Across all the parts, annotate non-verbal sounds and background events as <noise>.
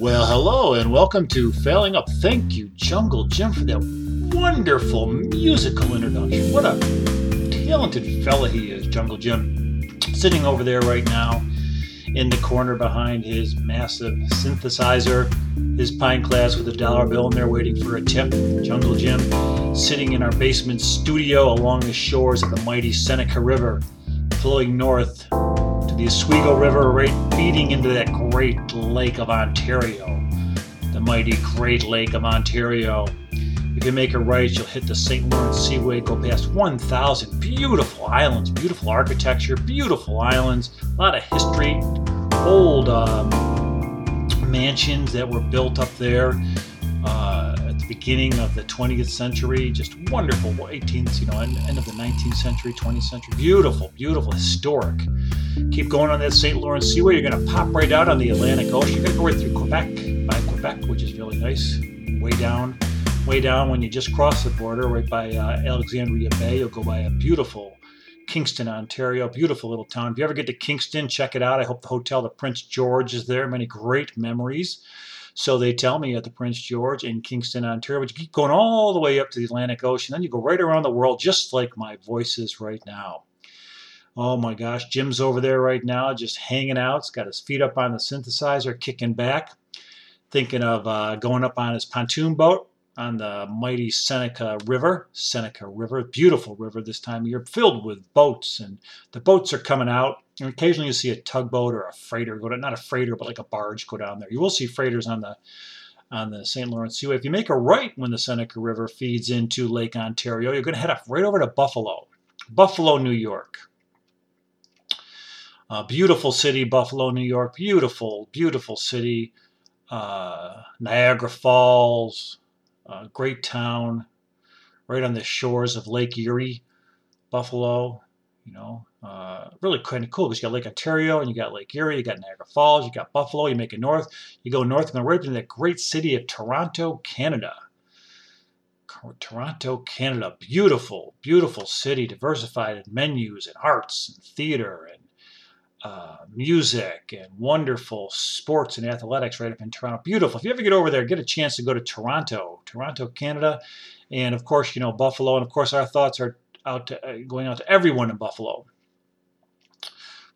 Well, hello and welcome to Failing Up. Thank you, Jungle Jim, for that wonderful musical introduction. What a talented fella he is, Jungle Jim. Sitting over there right now in the corner behind his massive synthesizer, his pine class with a dollar bill in there waiting for a tip. Jungle Jim sitting in our basement studio along the shores of the mighty Seneca River, flowing north to the Oswego River, right feeding into that great lake of Ontario, the mighty Great Lake of Ontario. If you make a right, you'll hit the St. Lawrence Seaway, go past 1,000 beautiful islands, beautiful architecture, beautiful islands, a lot of history, old um, mansions that were built up there uh, at the beginning of the 20th century. Just wonderful 18th, you know, end, end of the 19th century, 20th century. Beautiful, beautiful, historic. Keep going on that St. Lawrence Seaway. You're going to pop right out on the Atlantic Ocean. You're going to go right through Quebec, by Quebec, which is really nice. Way down, way down when you just cross the border, right by uh, Alexandria Bay, you'll go by a beautiful Kingston, Ontario. Beautiful little town. If you ever get to Kingston, check it out. I hope the hotel, the Prince George, is there. Many great memories. So they tell me at the Prince George in Kingston, Ontario. But you keep going all the way up to the Atlantic Ocean. Then you go right around the world, just like my voice is right now. Oh my gosh, Jim's over there right now, just hanging out. He's got his feet up on the synthesizer, kicking back, thinking of uh, going up on his pontoon boat on the mighty Seneca River. Seneca River, beautiful river this time of year, filled with boats, and the boats are coming out. And occasionally you see a tugboat or a freighter go down, not a freighter, but like a barge go down there. You will see freighters on the on the St. Lawrence Seaway. If you make a right when the Seneca River feeds into Lake Ontario, you're going to head up right over to Buffalo, Buffalo, New York. Uh, beautiful city, Buffalo, New York. Beautiful, beautiful city. Uh, Niagara Falls, uh, great town, right on the shores of Lake Erie, Buffalo. You know, uh, really kind of cool because you got Lake Ontario and you got Lake Erie, you got Niagara Falls, you got Buffalo. You make it north, you go north, and go right into that great city of Toronto, Canada. Toronto, Canada, beautiful, beautiful city, diversified in menus and arts and theater and uh, music and wonderful sports and athletics right up in Toronto. Beautiful. If you ever get over there, get a chance to go to Toronto, Toronto, Canada, and of course, you know Buffalo. And of course, our thoughts are out to, uh, going out to everyone in Buffalo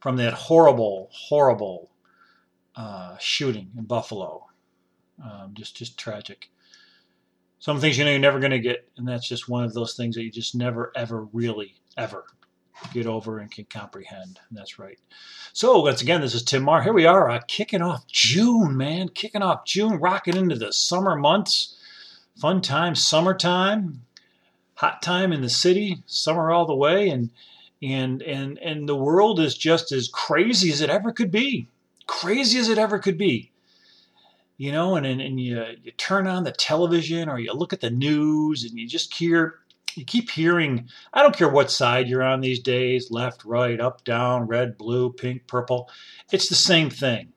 from that horrible, horrible uh, shooting in Buffalo. Um, just, just tragic. Some things you know you're never going to get, and that's just one of those things that you just never, ever, really, ever get over and can comprehend. That's right. So once again, this is Tim Mahar. Here we are, uh, kicking off June, man, kicking off June, rocking into the summer months. Fun time, summertime, hot time in the city, summer all the way, and and and and the world is just as crazy as it ever could be, crazy as it ever could be. You know, and and, and you you turn on the television or you look at the news and you just hear you keep hearing, I don't care what side you're on these days left, right, up, down, red, blue, pink, purple. It's the same thing.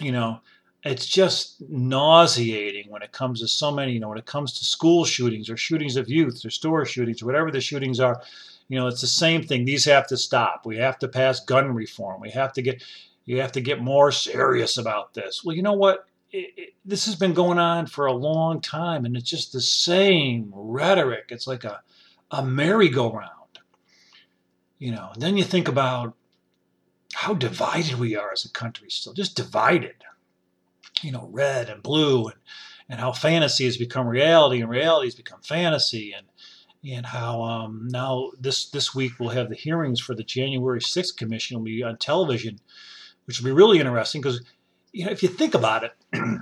You know, it's just nauseating when it comes to so many, you know, when it comes to school shootings or shootings of youth or store shootings, or whatever the shootings are. You know, it's the same thing. These have to stop. We have to pass gun reform. We have to get, you have to get more serious about this. Well, you know what? This has been going on for a long time, and it's just the same rhetoric. It's like a, a merry-go-round. You know, and then you think about how divided we are as a country still, just divided. You know, red and blue, and, and how fantasy has become reality, and reality has become fantasy, and and how um, now this this week we'll have the hearings for the January 6th commission. will be on television, which will be really interesting because you know, if you think about it, <clears throat>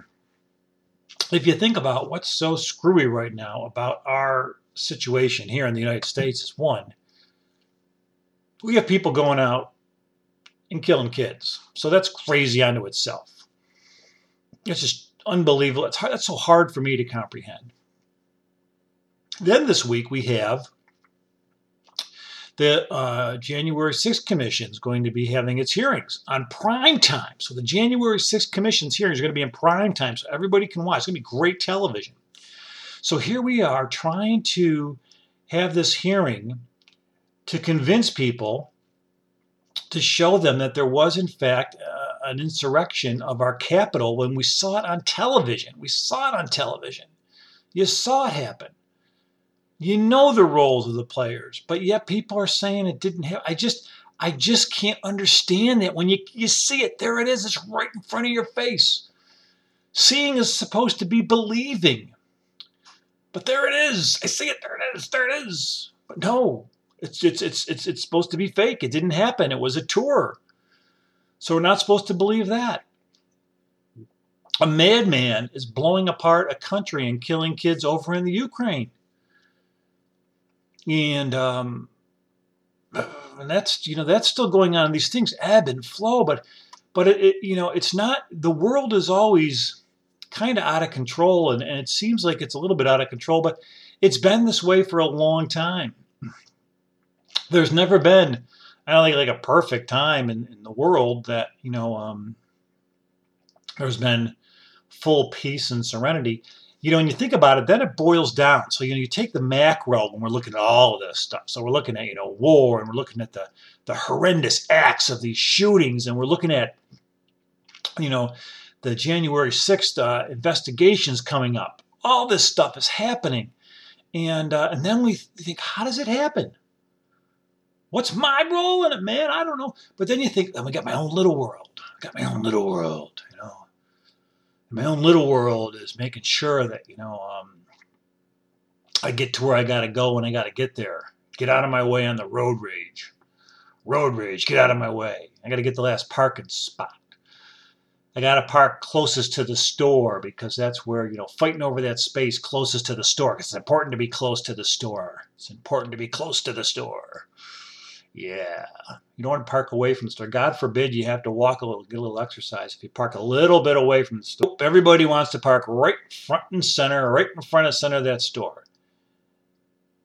if you think about what's so screwy right now about our situation here in the United States is one, we have people going out and killing kids. So that's crazy unto itself. It's just unbelievable. It's hard, that's so hard for me to comprehend. Then this week we have the uh, January 6th Commission is going to be having its hearings on prime time. So the January 6th Commission's hearings are going to be in prime time, so everybody can watch. It's going to be great television. So here we are trying to have this hearing to convince people to show them that there was, in fact, uh, an insurrection of our capital when we saw it on television. We saw it on television. You saw it happen. You know the roles of the players, but yet people are saying it didn't happen. I just I just can't understand that when you, you see it, there it is, it's right in front of your face. Seeing is supposed to be believing. But there it is. I see it, there it is, there it is. But no, it's it's it's it's it's supposed to be fake. It didn't happen. It was a tour. So we're not supposed to believe that. A madman is blowing apart a country and killing kids over in the Ukraine. And um, and that's you know that's still going on. These things ebb and flow, but but it, it you know it's not. The world is always kind of out of control, and, and it seems like it's a little bit out of control, but it's been this way for a long time. There's never been, I don't think, like a perfect time in, in the world that you know um, there's been full peace and serenity you know, when you think about it, then it boils down. So, you know, you take the macro when we're looking at all of this stuff. So we're looking at, you know, war and we're looking at the, the horrendous acts of these shootings and we're looking at, you know, the January 6th uh, investigations coming up. All this stuff is happening. And, uh, and then we think, how does it happen? What's my role in it, man? I don't know. But then you think, oh, I got my own little world. I got my own little world my own little world is making sure that you know um, I get to where I got to go when I got to get there. Get out of my way on the road rage. Road rage, get out of my way. I got to get the last parking spot. I got to park closest to the store because that's where, you know, fighting over that space closest to the store it's important to be close to the store. It's important to be close to the store. Yeah. You don't want to park away from the store. God forbid you have to walk a little, get a little exercise. If you park a little bit away from the store, everybody wants to park right front and center, right in front of center of that store.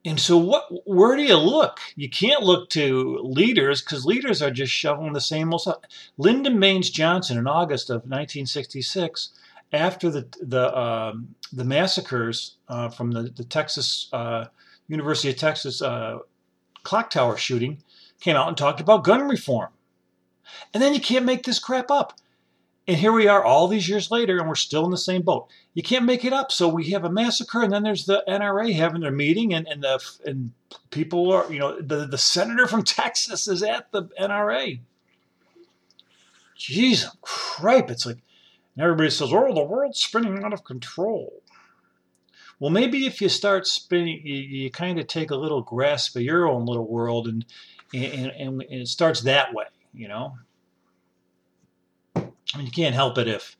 And so, what? Where do you look? You can't look to leaders because leaders are just shoveling the same old stuff. Lyndon Baines Johnson, in August of 1966, after the the um, the massacres uh, from the the Texas uh, University of Texas uh, clock tower shooting, came out and talked about gun reform. And then you can't make this crap up. And here we are all these years later, and we're still in the same boat. You can't make it up. So we have a massacre, and then there's the NRA having their meeting, and, and the and people are, you know, the, the senator from <laughs> Texas is at the NRA. Jeez, cripe. It's like, and everybody says, oh, the world's spinning out of control. Well, maybe if you start spinning, you, you kind of take a little grasp of your own little world and and, and, and it starts that way, you know. I mean, you can't help it if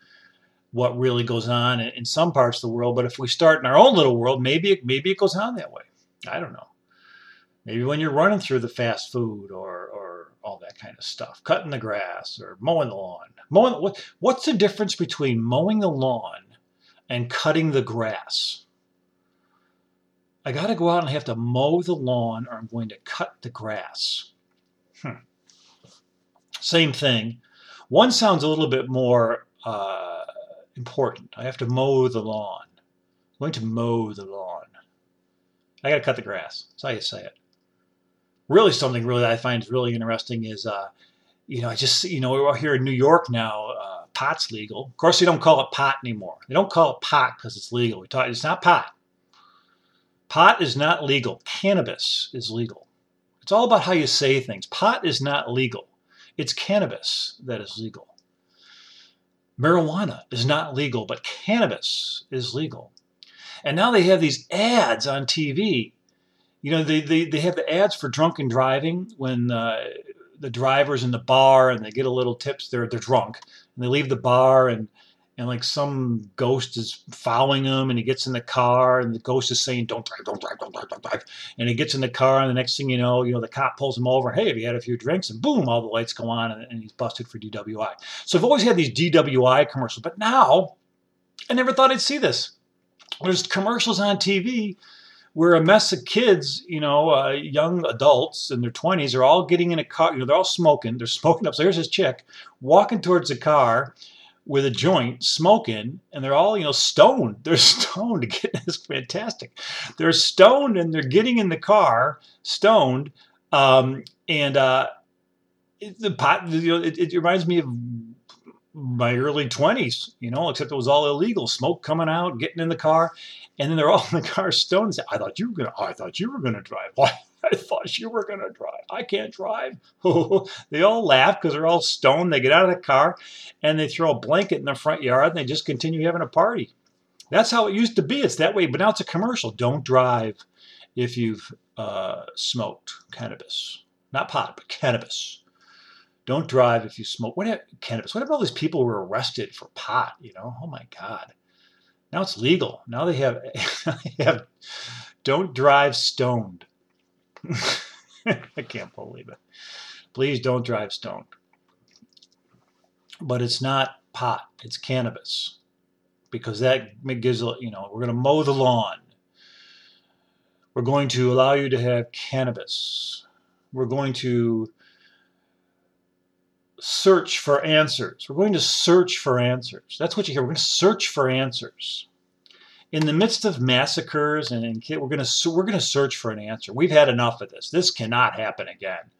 what really goes on in some parts of the world, but if we start in our own little world, maybe it, maybe it goes on that way. I don't know. Maybe when you're running through the fast food or, or all that kind of stuff, cutting the grass or mowing the lawn. Mowing what, what's the difference between mowing the lawn and cutting the grass? I got to go out and have to mow the lawn or I'm going to cut the grass. Hmm. Same thing. One sounds a little bit more uh, important. I have to mow the lawn. I'm going to mow the lawn. I got to cut the grass. That's how you say it. Really, something really I find really interesting is, uh, you know, I just, you know, we're here in New York now. Uh, pot's legal. Of course, they don't call it pot anymore. They don't call it pot because it's legal. We talk, it's not pot. Pot is not legal. Cannabis is legal. It's all about how you say things. Pot is not legal. It's cannabis that is legal. Marijuana is not legal, but cannabis is legal. And now they have these ads on TV. You know, they, they, they have the ads for drunken driving when uh, the driver's in the bar and they get a little tips. They're, they're drunk. And they leave the bar and and like some ghost is following him and he gets in the car and the ghost is saying don't drive don't drive don't drive don't drive and he gets in the car and the next thing you know you know the cop pulls him over hey have you had a few drinks and boom all the lights go on and, and he's busted for dwi so i've always had these dwi commercials but now i never thought i'd see this there's commercials on tv where a mess of kids, you know, uh, young adults in their 20s are all getting in a car, you know, they're all smoking. They're <laughs> smoking up. So here's this chick walking towards the car with a joint smoking and they're all you know stoned <laughs> they're stoned again it's fantastic they're stoned and they're getting in the car stoned um, and uh, the pot you know it, it, reminds me of my early 20s, you know, except it was all illegal. Smoke coming out, getting in the car, and then they're all in the car stoned. I thought you were gonna. I thought you were gonna drive. <laughs> Why? <laughs> I thought you were gonna drive. I can't drive. <laughs> they all laugh because they're all stoned. They get out of the car, and they throw a blanket in the front yard, and they just continue having a party. That's how it used to be. It's that way, but now it's a commercial. Don't drive if you've uh, smoked cannabis, not pot, but cannabis. Don't drive if you smoke. What cannabis? What if all these people who were arrested for pot? You know, oh my God. Now it's legal. Now they have, <laughs> they have don't drive stoned. <laughs> I can't believe it. Please don't drive stoned. But it's not pot, it's cannabis. Because that gives, you know, we're going to mow the lawn. We're going to allow you to have cannabis. We're going to search for answers. We're going to search for answers. That's what you hear. We're going to search for answers. In the midst of massacres and we're going to we're going to search for an answer. We've had enough of this. This cannot happen again.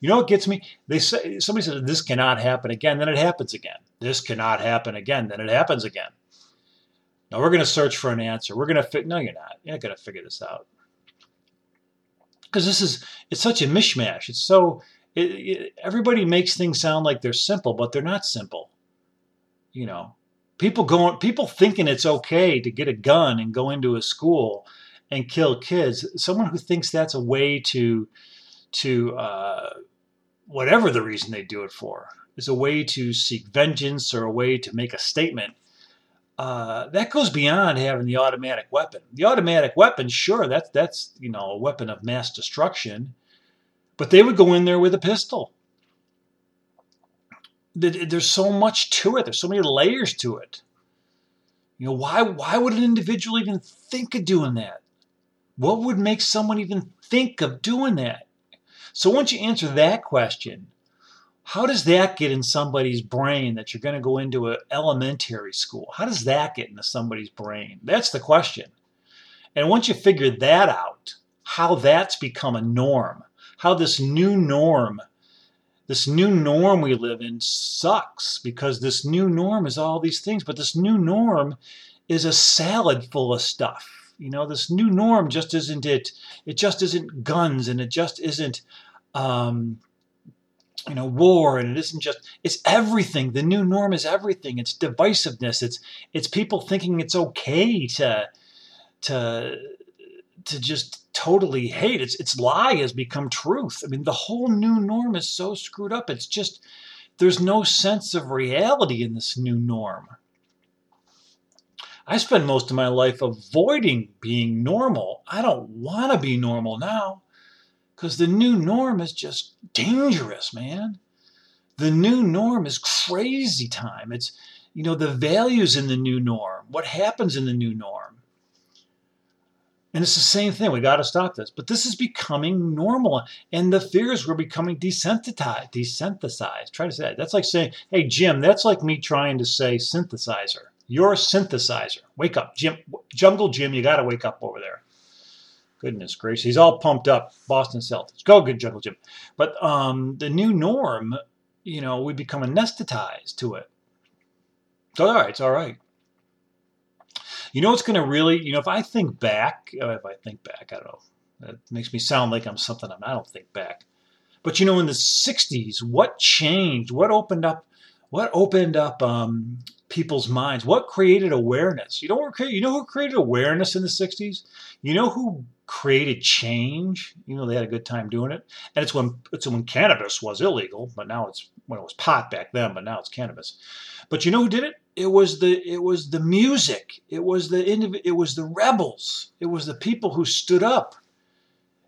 You know what gets me? They say somebody says this cannot happen again, then it happens again. This cannot happen again, then it happens again. Now we're going to search for an answer. We're going to fit. No, you're not. You're not going to figure this out because this is it's such a mishmash. It's so it, it, everybody makes things sound like they're simple, but they're not simple. You know, people going, people thinking it's okay to get a gun and go into a school and kill kids. Someone who thinks that's a way to, to uh, whatever the reason they do it for, is a way to seek vengeance or a way to make a statement. Uh, that goes beyond having the automatic weapon. The automatic weapon, sure, that's that's you know a weapon of mass destruction but they would go in there with a pistol. There's so much to it. There's so many layers to it. You know, why why would an individual even think of doing that? What would make someone even think of doing that? So once you answer that question, how does that get in somebody's brain that you're going to go into an elementary school? How does that get into somebody's brain? That's the question. And once you figure that out, how that's become a norm, how this new norm, this new norm we live in sucks because this new norm is all these things, but this new norm is a salad full of stuff. You know, this new norm just isn't it. It just isn't guns and it just isn't, um, you know, war and it isn't just, it's everything. The new norm is everything. It's divisiveness. It's, it's people thinking it's okay to, to, to just totally hate. Its its lie has become truth. I mean, the whole new norm is so screwed up. It's just there's no sense of reality in this new norm. I spend most of my life avoiding being normal. I don't want to be normal now because the new norm is just dangerous, man. The new norm is crazy time. It's, you know, the values in the new norm, what happens in the new norm. And it's the same thing. We got to stop this. But this is becoming normal. And the fears were becoming desensitized. Desensitized. Try to say that. That's like saying, hey, Jim, that's like me trying to say synthesizer. You're a synthesizer. Wake up. Jim, Jungle Jim, you got to wake up over there. Goodness gracious. He's all pumped up. Boston Celtics. Go, good Jungle Jim. But um, the new norm, you know, we become anesthetized to it. All right, it's all right. You know what's going to really, you know, if I think back, uh, if I think back, I don't know, that makes me sound like I'm something I'm, I don't think back. But you know, in the 60s, what changed? What opened up? What opened up um, people's minds? What created awareness? You know, what you know who created awareness in the 60s? You know who created change? You know, they had a good time doing it. And it's when it's when cannabis was illegal, but now it's when it was pot back then, but now it's cannabis. But you know who did it? It was the it was the music. It was the indiv- it was the rebels. It was the people who stood up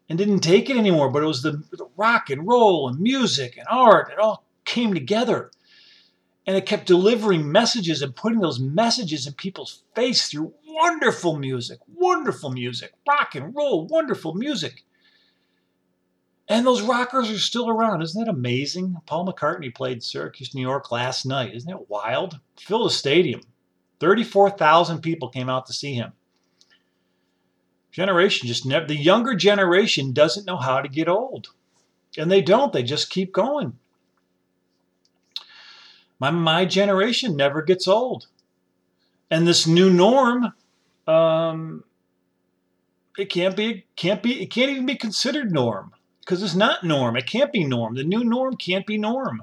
and didn't take it anymore. But it was the, the rock and roll and music and art. It all came together, and it kept delivering messages and putting those messages in people's face through wonderful music, wonderful music, rock and roll, wonderful music. And those rockers are still around. Isn't that amazing? Paul McCartney played Syracuse, New York last night. Isn't that wild? Filled a stadium. 34,000 people came out to see him. Generation just never, the younger generation doesn't know how to get old. And they don't, they just keep going. My my generation never gets old, and this new norm, um, it can't be can't be it can't even be considered norm because it's not norm. It can't be norm. The new norm can't be norm.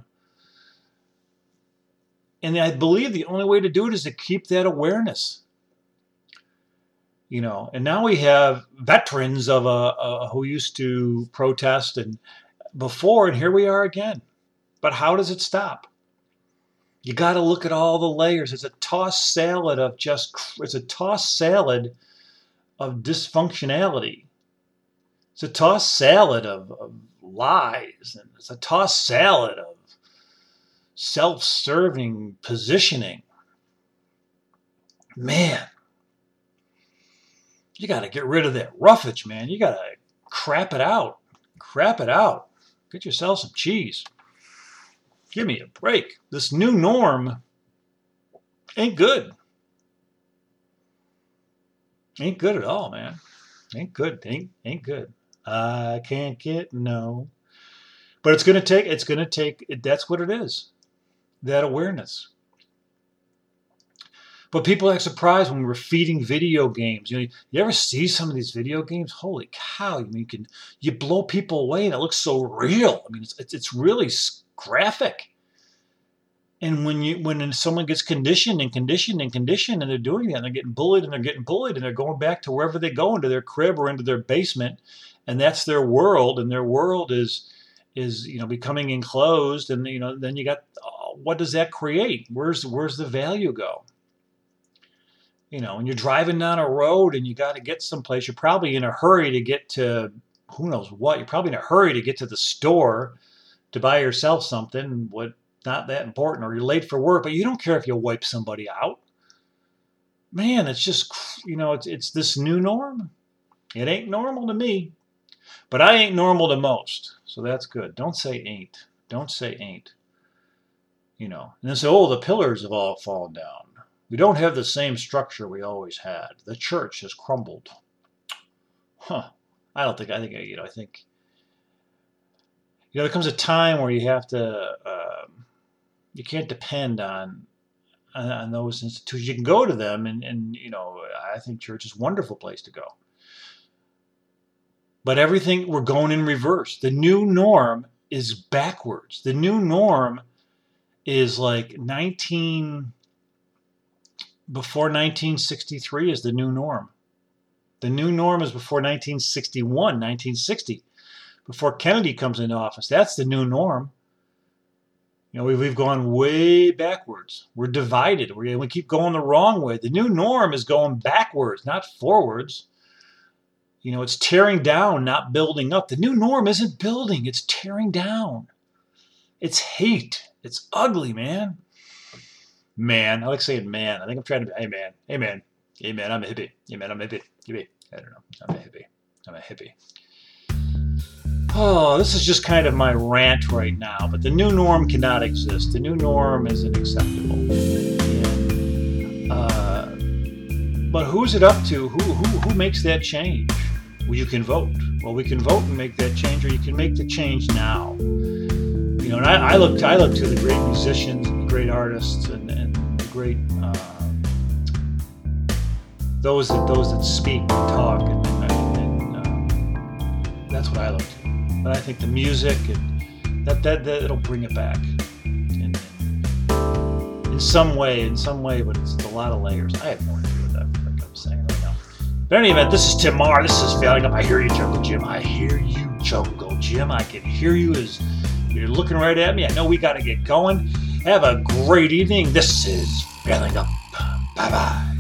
And I believe the only way to do it is to keep that awareness. You know, and now we have veterans of a, a who used to protest and before, and here we are again. But how does it stop? You got to look at all the layers. It's a tossed salad of just, it's a tossed salad of dysfunctionality. It's a tossed salad of, of lies, and it's a tossed salad of self serving positioning. Man, you got to get rid of that roughage, man. You got to crap it out. Crap it out. Get yourself some cheese. Give me a break. This new norm ain't good. Ain't good at all, man. Ain't good. Ain't ain't good. I can't get no. But it's gonna take. It's gonna take. That's what it is. That awareness. But people act surprised when we're feeding video games. You know, you ever see some of these video games? Holy cow! I mean, you can you blow people away, and it looks so real. I mean, it's it's, it's really graphic. And when you when someone gets conditioned and conditioned and conditioned, and they're doing that, and they're getting bullied, and they're getting bullied, and they're going back to wherever they go into their crib or into their basement, and that's their world, and their world is is you know becoming enclosed, and you know then you got uh, what does that create? Where's where's the value go? you know, when you're driving down a road and you got to get someplace, you're probably in a hurry to get to who knows what. You're probably in a hurry to get to the store to buy yourself something, what not that important, or you're late for work, but you don't care if you wipe somebody out. Man, it's just you know, it's it's this new norm. It ain't normal to me, but I ain't normal to most, so that's good. Don't say ain't. Don't say ain't. You know, and then say, oh, the pillars have all fallen down. We don't have the same structure we always had. The church has crumbled. Huh. I don't think, I think, you know, I think, you know, there comes a time where you have to, uh, you can't depend on, on, those institutions. You can go to them, and, and, you know, I think church is a wonderful place to go. But everything, we're going in reverse. The new norm is backwards. The new norm is like 19 before 1963 is the new norm. The new norm is before 1961, 1960, before Kennedy comes into office. That's the new norm. You know, we've, we've gone way backwards. We're divided. We, we keep going the wrong way. The new norm is going backwards, not forwards. You know, it's tearing down, not building up. The new norm isn't building, it's tearing down. It's hate. It's ugly, man man. I like saying man. I think I'm trying to be, hey man, hey man, hey man, I'm a hippie. Hey man, I'm a hippie. Hippie. I don't know. I'm a hippie. I'm a hippie. Oh, this is just kind of my rant right now, but the new norm cannot exist. The new norm isn't acceptable. And, uh, but who's it up to? Who, who, who makes that change? Well, you can vote. Well, we can vote and make that change, or you can make the change now. You know, and I, I look, I look to the great musicians, and the great artists, and, and great uh, those that those that speak and talk, and, and, and uh, that's what I look to. But I think the music and that that, that it'll bring it back in, in some way, in some way, but it's a lot of layers. I have no idea what that like I'm saying right now. But in any event, this is Tim Mahar. This is Failing Up. I hear you, Jungle Jim. I hear you, Jungle Jim. I can hear you as you're looking right at me. I know we got to get going. Have a great evening. This is Failing Up. Bye bye.